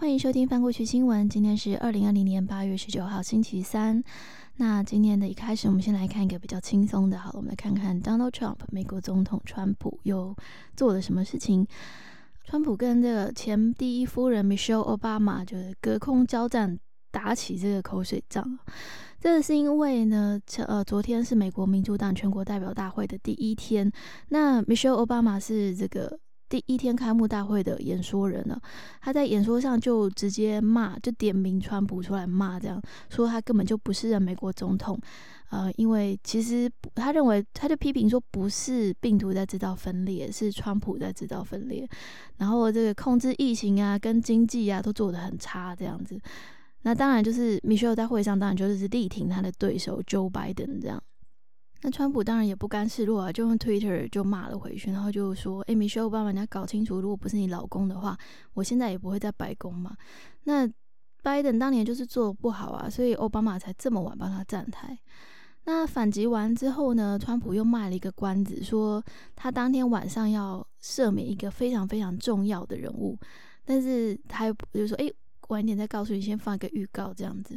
欢迎收听翻过去新闻。今天是二零二零年八月十九号，星期三。那今天的一开始，我们先来看一个比较轻松的。好了，我们来看看 Donald Trump 美国总统川普又做了什么事情。川普跟这个前第一夫人 Michelle Obama 就是隔空交战，打起这个口水仗。这是因为呢，呃，昨天是美国民主党全国代表大会的第一天。那 Michelle Obama 是这个。第一天开幕大会的演说人呢，他在演说上就直接骂，就点名川普出来骂，这样说他根本就不是美国总统，呃，因为其实他认为他就批评说不是病毒在制造分裂，是川普在制造分裂，然后这个控制疫情啊，跟经济啊都做得很差这样子。那当然就是米歇尔在会上当然就是力挺他的对手 Joe Biden 这样。那川普当然也不甘示弱啊，就用 Twitter 就骂了回去，然后就说：“哎，Michelle Obama，你要搞清楚，如果不是你老公的话，我现在也不会在白宫嘛。那拜登当年就是做不好啊，所以奥巴马才这么晚帮他站台。那反击完之后呢，川普又卖了一个关子，说他当天晚上要赦免一个非常非常重要的人物，但是他又就说：哎，晚一点再告诉你，先放一个预告这样子。”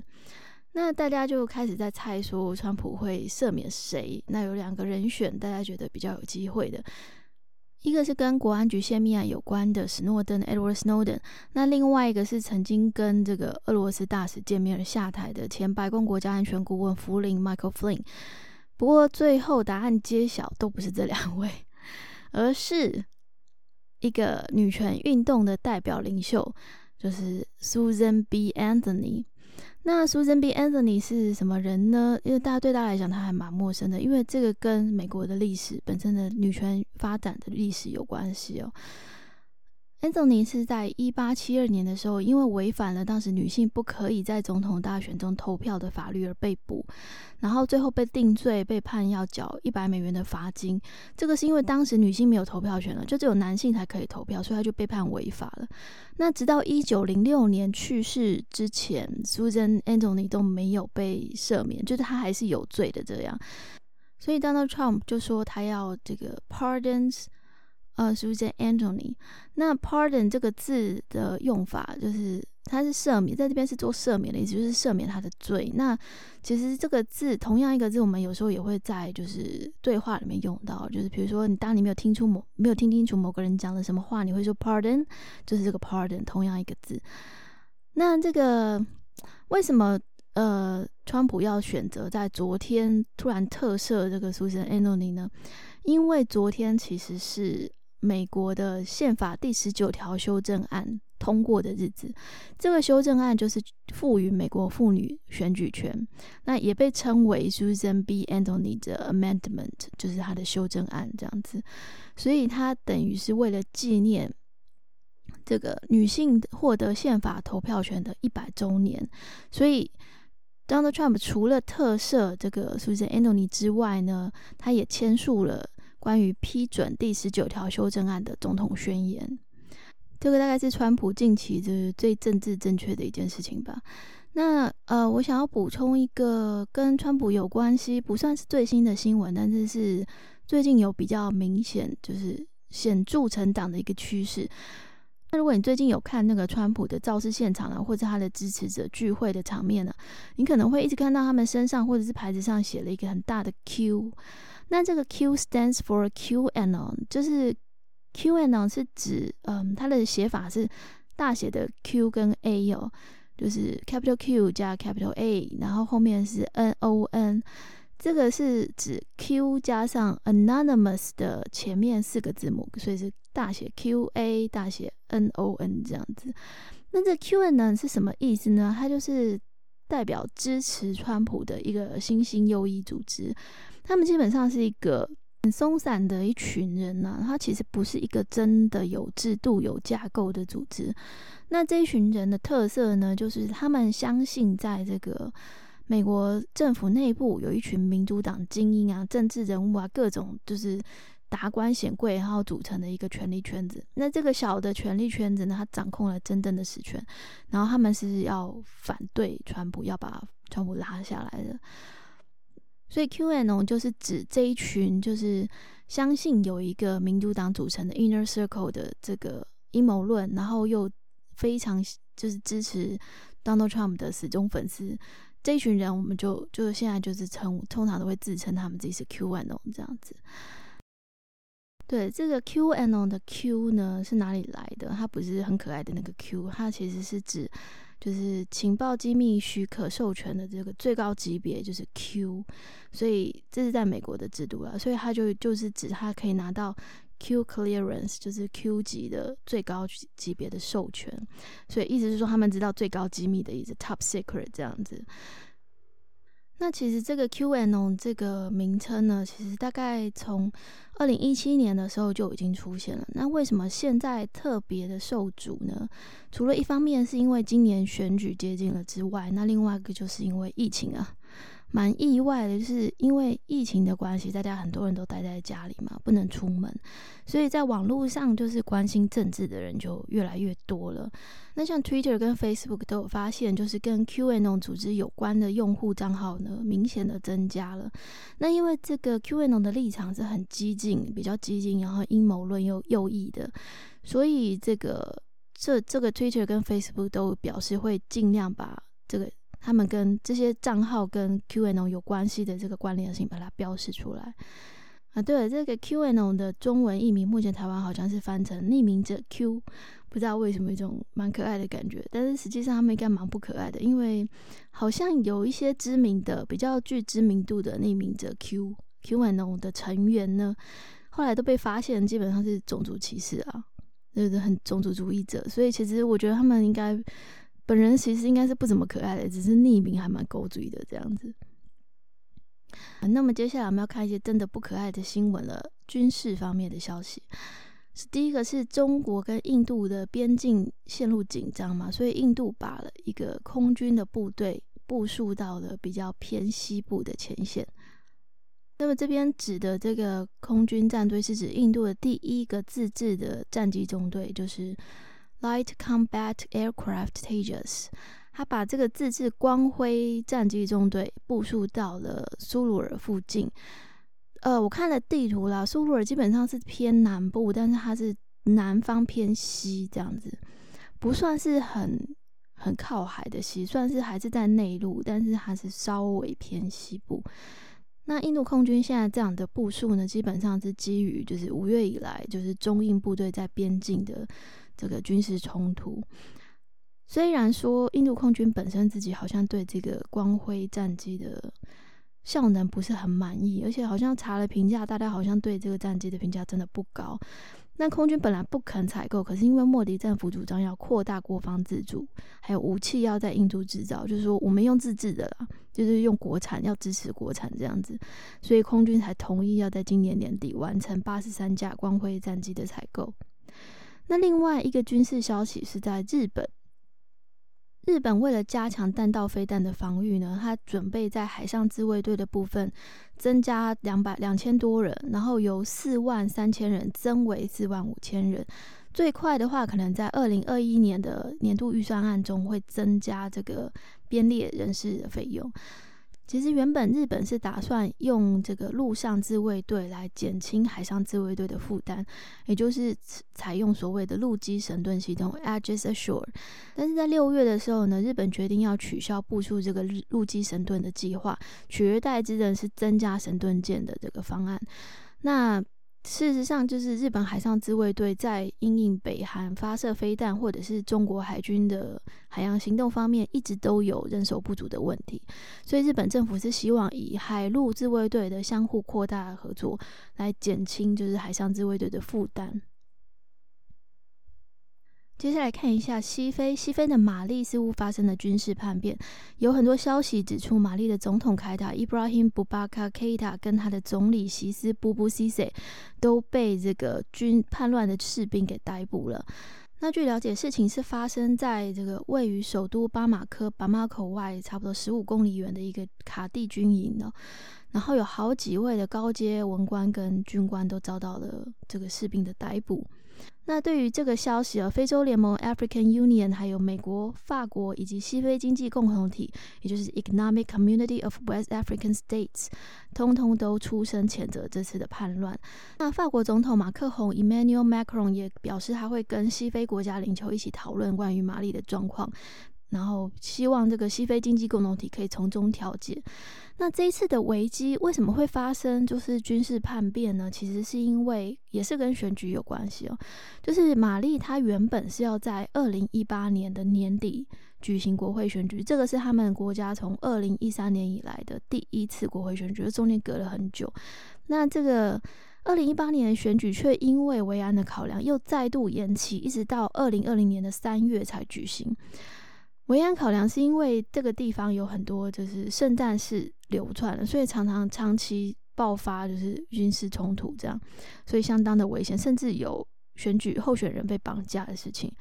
那大家就开始在猜说，川普会赦免谁？那有两个人选，大家觉得比较有机会的，一个是跟国安局泄密案有关的史诺登 （Edward Snowden），那另外一个是曾经跟这个俄罗斯大使见面而下台的前白宫国家安全顾问弗林 （Michael Flynn）。不过最后答案揭晓，都不是这两位，而是一个女权运动的代表领袖，就是 Susan B. Anthony。那 Susan B. Anthony 是什么人呢？因为大家对他来讲，他还蛮陌生的，因为这个跟美国的历史本身的女权发展的历史有关系哦。Anthony 是在一八七二年的时候，因为违反了当时女性不可以在总统大选中投票的法律而被捕，然后最后被定罪，被判要缴一百美元的罚金。这个是因为当时女性没有投票权了，就只有男性才可以投票，所以他就被判违法了。那直到一九零六年去世之前，Susan Anthony 都没有被赦免，就是他还是有罪的这样。所以 Donald Trump 就说他要这个 pardons。呃，Susan Anthony，那 pardon 这个字的用法就是它是赦免，在这边是做赦免的意思，就是赦免他的罪。那其实这个字同样一个字，我们有时候也会在就是对话里面用到，就是比如说你当你没有听出某没有听清楚某个人讲了什么话，你会说 pardon，就是这个 pardon 同样一个字。那这个为什么呃，川普要选择在昨天突然特赦这个 Susan Anthony 呢？因为昨天其实是。美国的宪法第十九条修正案通过的日子，这个修正案就是赋予美国妇女选举权，那也被称为 Susan B. Anthony 的 Amendment，就是他的修正案这样子。所以，他等于是为了纪念这个女性获得宪法投票权的一百周年，所以 Donald Trump 除了特赦这个 Susan Anthony 之外呢，他也签署了。关于批准第十九条修正案的总统宣言，这个大概是川普近期就是最政治正确的一件事情吧。那呃，我想要补充一个跟川普有关系，不算是最新的新闻，但是是最近有比较明显就是显著成长的一个趋势。那如果你最近有看那个川普的造势现场啊，或者他的支持者聚会的场面呢，你可能会一直看到他们身上或者是牌子上写了一个很大的 Q。那这个 Q stands for QAnon，就是 QAnon 是指，嗯，它的写法是大写的 Q 跟 A 哦，就是 capital Q 加 capital A，然后后面是 N O N，这个是指 Q 加上 anonymous 的前面四个字母，所以是大写 Q A 大写 N O N 这样子。那这 QAnon 是什么意思呢？它就是代表支持川普的一个新兴右翼组织。他们基本上是一个很松散的一群人呐，他其实不是一个真的有制度、有架构的组织。那这一群人的特色呢，就是他们相信在这个美国政府内部有一群民主党精英啊、政治人物啊、各种就是达官显贵，然后组成的一个权力圈子。那这个小的权力圈子呢，他掌控了真正的实权，然后他们是要反对川普，要把川普拉下来的。所以 QAnon 就是指这一群，就是相信有一个民主党组成的 Inner Circle 的这个阴谋论，然后又非常就是支持 Donald Trump 的死忠粉丝。这一群人，我们就就现在就是称，通常都会自称他们自己是 QAnon 这样子。对，这个 QAnon 的 Q 呢是哪里来的？它不是很可爱的那个 Q，它其实是指就是情报机密许可授权的这个最高级别就是 Q，所以这是在美国的制度了，所以他就就是指他可以拿到。Q clearance 就是 Q 级的最高级别的授权，所以意思是说他们知道最高机密的意思，top secret 这样子。那其实这个 QAnon 这个名称呢，其实大概从二零一七年的时候就已经出现了。那为什么现在特别的受阻呢？除了一方面是因为今年选举接近了之外，那另外一个就是因为疫情啊。蛮意外的，就是因为疫情的关系，大家很多人都待在家里嘛，不能出门，所以在网络上就是关心政治的人就越来越多了。那像 Twitter 跟 Facebook 都有发现，就是跟 QAnon 组织有关的用户账号呢，明显的增加了。那因为这个 QAnon 的立场是很激进，比较激进，然后阴谋论又右翼的，所以这个这这个 Twitter 跟 Facebook 都表示会尽量把这个。他们跟这些账号跟 QAnon 有关系的这个关联性，把它标示出来啊。对了，这个 QAnon 的中文译名，目前台湾好像是翻成匿名者 Q，不知道为什么一种蛮可爱的感觉。但是实际上他们应该蛮不可爱的，因为好像有一些知名的、比较具知名度的匿名者 Q QAnon 的成员呢，后来都被发现基本上是种族歧视啊，就是很种族主义者。所以其实我觉得他们应该。本人其实应该是不怎么可爱的，只是匿名还蛮勾嘴的这样子。那么接下来我们要看一些真的不可爱的新闻了，军事方面的消息。是第一个是中国跟印度的边境陷入紧张嘛，所以印度把了一个空军的部队部署到了比较偏西部的前线。那么这边指的这个空军战队是指印度的第一个自制的战机中队，就是。Light Combat Aircraft Tejas，他把这个自制光辉战机中队部署到了苏鲁尔附近。呃，我看了地图啦，苏鲁尔基本上是偏南部，但是它是南方偏西这样子，不算是很很靠海的西，算是还是在内陆，但是它是稍微偏西部。那印度空军现在这样的部署呢，基本上是基于就是五月以来就是中印部队在边境的。这个军事冲突，虽然说印度空军本身自己好像对这个光辉战机的效能不是很满意，而且好像查了评价，大家好像对这个战机的评价真的不高。那空军本来不肯采购，可是因为莫迪政府主张要扩大国防自主，还有武器要在印度制造，就是说我们用自制的啦，就是用国产，要支持国产这样子，所以空军才同意要在今年年底完成八十三架光辉战机的采购。那另外一个军事消息是在日本，日本为了加强弹道飞弹的防御呢，它准备在海上自卫队的部分增加两百两千多人，然后由四万三千人增为四万五千人。最快的话，可能在二零二一年的年度预算案中会增加这个编列人士的费用。其实原本日本是打算用这个陆上自卫队来减轻海上自卫队的负担，也就是采用所谓的陆基神盾系统 Aegis Ashore。但是在六月的时候呢，日本决定要取消部署这个陆基神盾的计划，取而代之的是增加神盾舰的这个方案。那事实上，就是日本海上自卫队在应应北韩发射飞弹，或者是中国海军的海洋行动方面，一直都有人手不足的问题。所以，日本政府是希望以海陆自卫队的相互扩大合作，来减轻就是海上自卫队的负担。接下来看一下西非，西非的马利似乎发生了军事叛变，有很多消息指出，马利的总统凯塔 Ibrahim Boubacar Keita 跟他的总理西斯布布西塞都被这个军叛乱的士兵给逮捕了。那据了解，事情是发生在这个位于首都巴马科巴马口外差不多十五公里远的一个卡地军营呢，然后有好几位的高阶文官跟军官都遭到了这个士兵的逮捕。那对于这个消息啊，非洲联盟 （African Union） 还有美国、法国以及西非经济共同体，也就是 Economic Community of West African States，通通都出声谴责这次的叛乱。那法国总统马克宏 （Emmanuel Macron） 也表示，他会跟西非国家领袖一起讨论关于马里的状况。然后希望这个西非经济共同体可以从中调解。那这一次的危机为什么会发生？就是军事叛变呢？其实是因为也是跟选举有关系哦。就是玛丽她原本是要在二零一八年的年底举行国会选举，这个是他们国家从二零一三年以来的第一次国会选举，中间隔了很久。那这个二零一八年的选举却因为维安的考量又再度延期，一直到二零二零年的三月才举行。维安考量是因为这个地方有很多就是圣战士流窜了，所以常常长期爆发就是军事冲突这样，所以相当的危险，甚至有选举候选人被绑架的事情。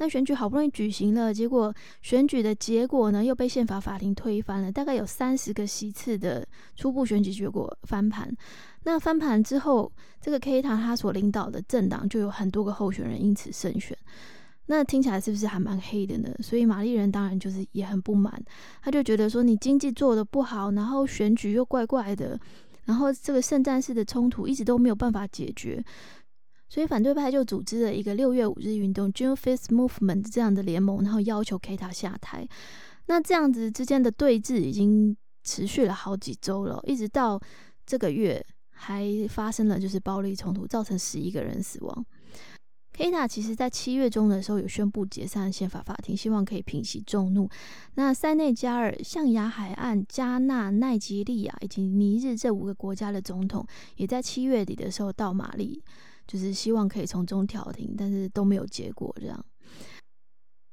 那选举好不容易举行了，结果选举的结果呢又被宪法法庭推翻了，大概有三十个席次的初步选举结果翻盘。那翻盘之后，这个 K 塔他所领导的政党就有很多个候选人因此胜选。那听起来是不是还蛮黑的呢？所以玛丽人当然就是也很不满，他就觉得说你经济做的不好，然后选举又怪怪的，然后这个圣战士的冲突一直都没有办法解决，所以反对派就组织了一个六月五日运动 （June Fifth Movement） 这样的联盟，然后要求 K 塔下台。那这样子之间的对峙已经持续了好几周了，一直到这个月还发生了就是暴力冲突，造成十一个人死亡。黑塔其实在七月中的时候有宣布解散宪法法庭，希望可以平息众怒。那塞内加尔、象牙海岸、加纳、奈及利亚以及尼日这五个国家的总统，也在七月底的时候到马利，就是希望可以从中调停，但是都没有结果。这样，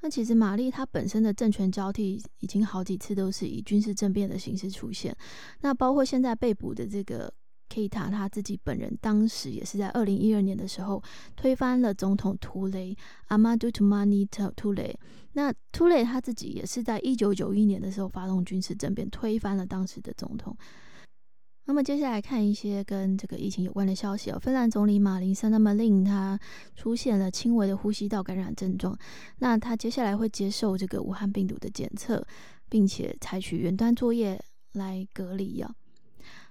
那其实马利它本身的政权交替已经好几次都是以军事政变的形式出现，那包括现在被捕的这个。K 塔他自己本人当时也是在二零一二年的时候推翻了总统图雷阿马杜图马尼特图雷。那图雷他自己也是在一九九一年的时候发动军事政变，推翻了当时的总统。那么接下来看一些跟这个疫情有关的消息哦。芬兰总理马林森那么令他出现了轻微的呼吸道感染症状，那他接下来会接受这个武汉病毒的检测，并且采取远端作业来隔离啊。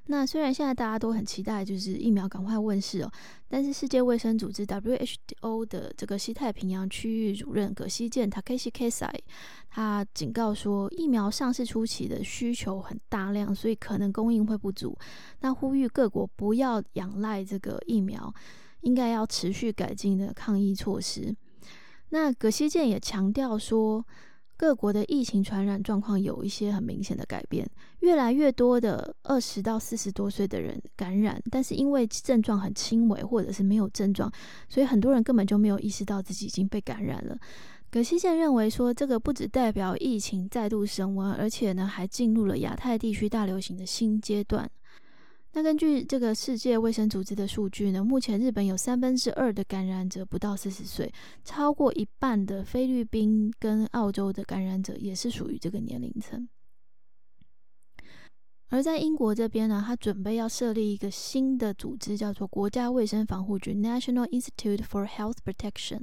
那虽然现在大家都很期待，就是疫苗赶快问世哦，但是世界卫生组织 WHO 的这个西太平洋区域主任葛西健 （Takeshi Kasai） 他警告说，疫苗上市初期的需求很大量，所以可能供应会不足。那呼吁各国不要仰赖这个疫苗，应该要持续改进的抗疫措施。那葛西健也强调说。各国的疫情传染状况有一些很明显的改变，越来越多的二十到四十多岁的人感染，但是因为症状很轻微或者是没有症状，所以很多人根本就没有意识到自己已经被感染了。葛西健认为说，这个不只代表疫情再度升温，而且呢还进入了亚太地区大流行的新阶段。那根据这个世界卫生组织的数据呢，目前日本有三分之二的感染者不到四十岁，超过一半的菲律宾跟澳洲的感染者也是属于这个年龄层。而在英国这边呢，他准备要设立一个新的组织，叫做国家卫生防护局 （National Institute for Health Protection）。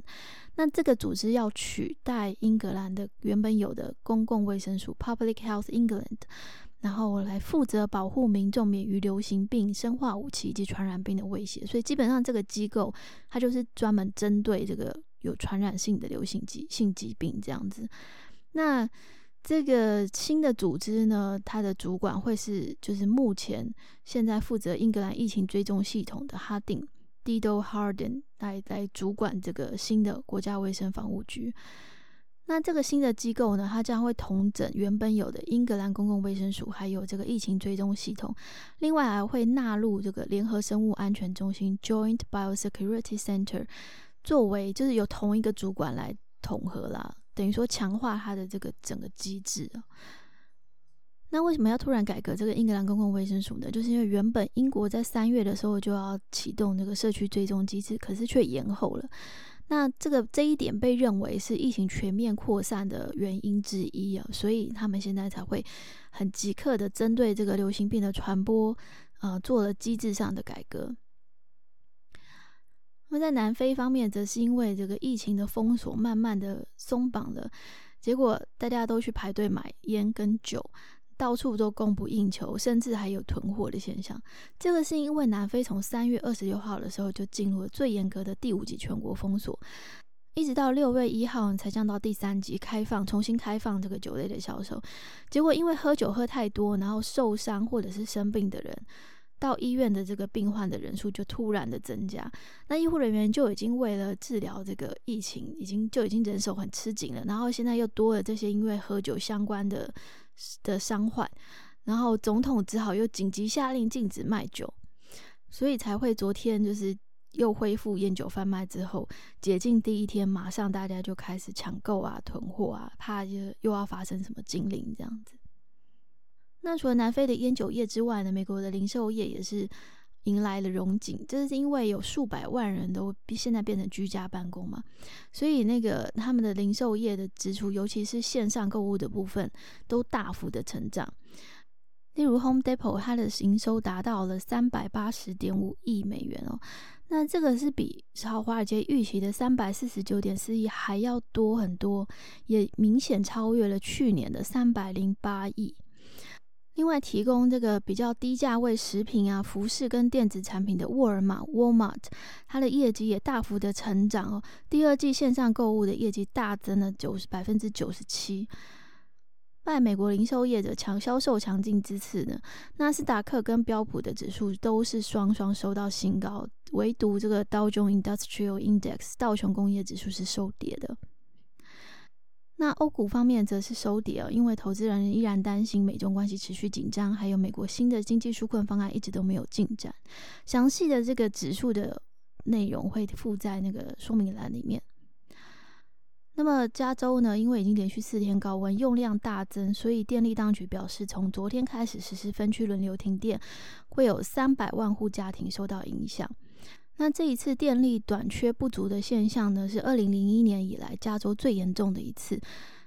那这个组织要取代英格兰的原本有的公共卫生署 （Public Health England）。然后来负责保护民众免于流行病、生化武器以及传染病的威胁，所以基本上这个机构它就是专门针对这个有传染性的流行疾性疾病这样子。那这个新的组织呢，它的主管会是就是目前现在负责英格兰疫情追踪系统的哈定 （Dido Harden） 来来主管这个新的国家卫生防务局。那这个新的机构呢，它将会统整原本有的英格兰公共卫生署，还有这个疫情追踪系统，另外还会纳入这个联合生物安全中心 （Joint Biosecurity Center） 作为，就是由同一个主管来统合啦，等于说强化它的这个整个机制。那为什么要突然改革这个英格兰公共卫生署呢？就是因为原本英国在三月的时候就要启动这个社区追踪机制，可是却延后了。那这个这一点被认为是疫情全面扩散的原因之一啊，所以他们现在才会很即刻的针对这个流行病的传播，呃，做了机制上的改革。那么在南非方面，则是因为这个疫情的封锁慢慢的松绑了，结果大家都去排队买烟跟酒，到处都供不应求，甚至还有囤货的现象。这个是因为南非从三月二十六号的时候就进入了最严格的第五级全国封锁，一直到六月一号才降到第三级开放，重新开放这个酒类的销售。结果因为喝酒喝太多，然后受伤或者是生病的人。到医院的这个病患的人数就突然的增加，那医护人员就已经为了治疗这个疫情，已经就已经人手很吃紧了。然后现在又多了这些因为喝酒相关的的伤患，然后总统只好又紧急下令禁止卖酒，所以才会昨天就是又恢复烟酒贩卖之后，解禁第一天马上大家就开始抢购啊、囤货啊，怕又又要发生什么禁令这样子。那除了南非的烟酒业之外呢，美国的零售业也是迎来了荣景。这是因为有数百万人都现在变成居家办公嘛，所以那个他们的零售业的支出，尤其是线上购物的部分，都大幅的成长。例如 Home Depot，它的营收达到了三百八十点五亿美元哦，那这个是比超华尔街预期的三百四十九点四亿还要多很多，也明显超越了去年的三百零八亿。另外，提供这个比较低价位食品啊、服饰跟电子产品的沃尔玛 （Walmart），它的业绩也大幅的成长哦。第二季线上购物的业绩大增了九十百分之九十七。拜美国零售业的强销售强劲之次呢，纳斯达克跟标普的指数都是双双收到新高，唯独这个道琼 Industrial Index 道琼工业指数是收跌的。那欧股方面则是收跌哦，因为投资人依然担心美中关系持续紧张，还有美国新的经济纾困方案一直都没有进展。详细的这个指数的内容会附在那个说明栏里面。那么加州呢，因为已经连续四天高温，用量大增，所以电力当局表示，从昨天开始实施分区轮流停电，会有三百万户家庭受到影响。那这一次电力短缺不足的现象呢，是二零零一年以来加州最严重的一次。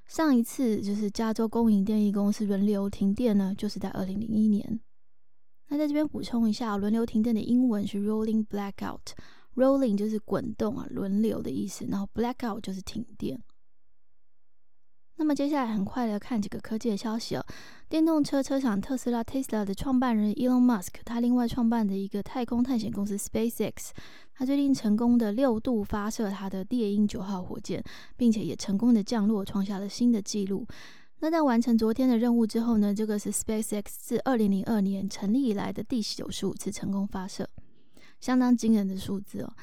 上一次就是加州公营电力公司轮流停电呢，就是在二零零一年。那在这边补充一下，轮流停电的英文是 rolling blackout。rolling 就是滚动啊，轮流的意思，然后 blackout 就是停电。那么接下来很快的看几个科技的消息哦。电动车车厂特斯拉 Tesla 的创办人 Elon Musk，他另外创办的一个太空探险公司 SpaceX，他最近成功的六度发射他的猎鹰九号火箭，并且也成功的降落，创下了新的纪录。那在完成昨天的任务之后呢，这个是 SpaceX 自二零零二年成立以来的第九十五次成功发射，相当惊人的数字哦。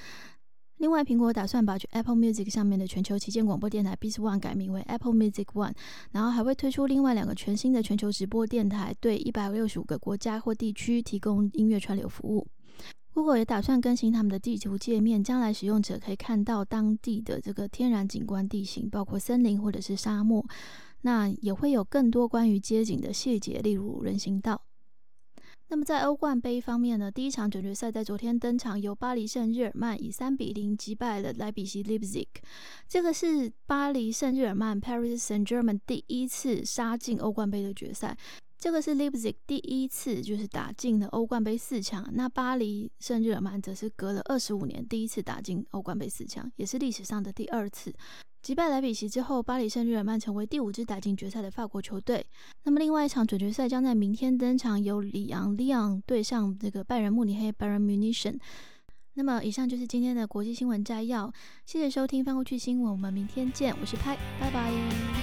另外，苹果打算把 Apple Music 上面的全球旗舰广播电台 Beats One 改名为 Apple Music One，然后还会推出另外两个全新的全球直播电台，对一百六十五个国家或地区提供音乐串流服务。Google 也打算更新他们的地图界面，将来使用者可以看到当地的这个天然景观地形，包括森林或者是沙漠。那也会有更多关于街景的细节，例如人行道。那么在欧冠杯方面呢，第一场准决赛在昨天登场，由巴黎圣日耳曼以三比零击败了莱比锡 Leipzig。这个是巴黎圣日耳曼 Paris Saint German 第一次杀进欧冠杯的决赛，这个是 Leipzig 第一次就是打进了欧冠杯四强。那巴黎圣日耳曼则是隔了二十五年第一次打进欧冠杯四强，也是历史上的第二次。击败莱比锡之后，巴黎圣日耳曼成为第五支打进决赛的法国球队。那么，另外一场准决赛将在明天登场，由里昂 （Lyon） 对上这个拜仁慕尼黑 （Bayern Munich）。那么，以上就是今天的国际新闻摘要。谢谢收听翻过去新闻，我们明天见。我是派，拜拜。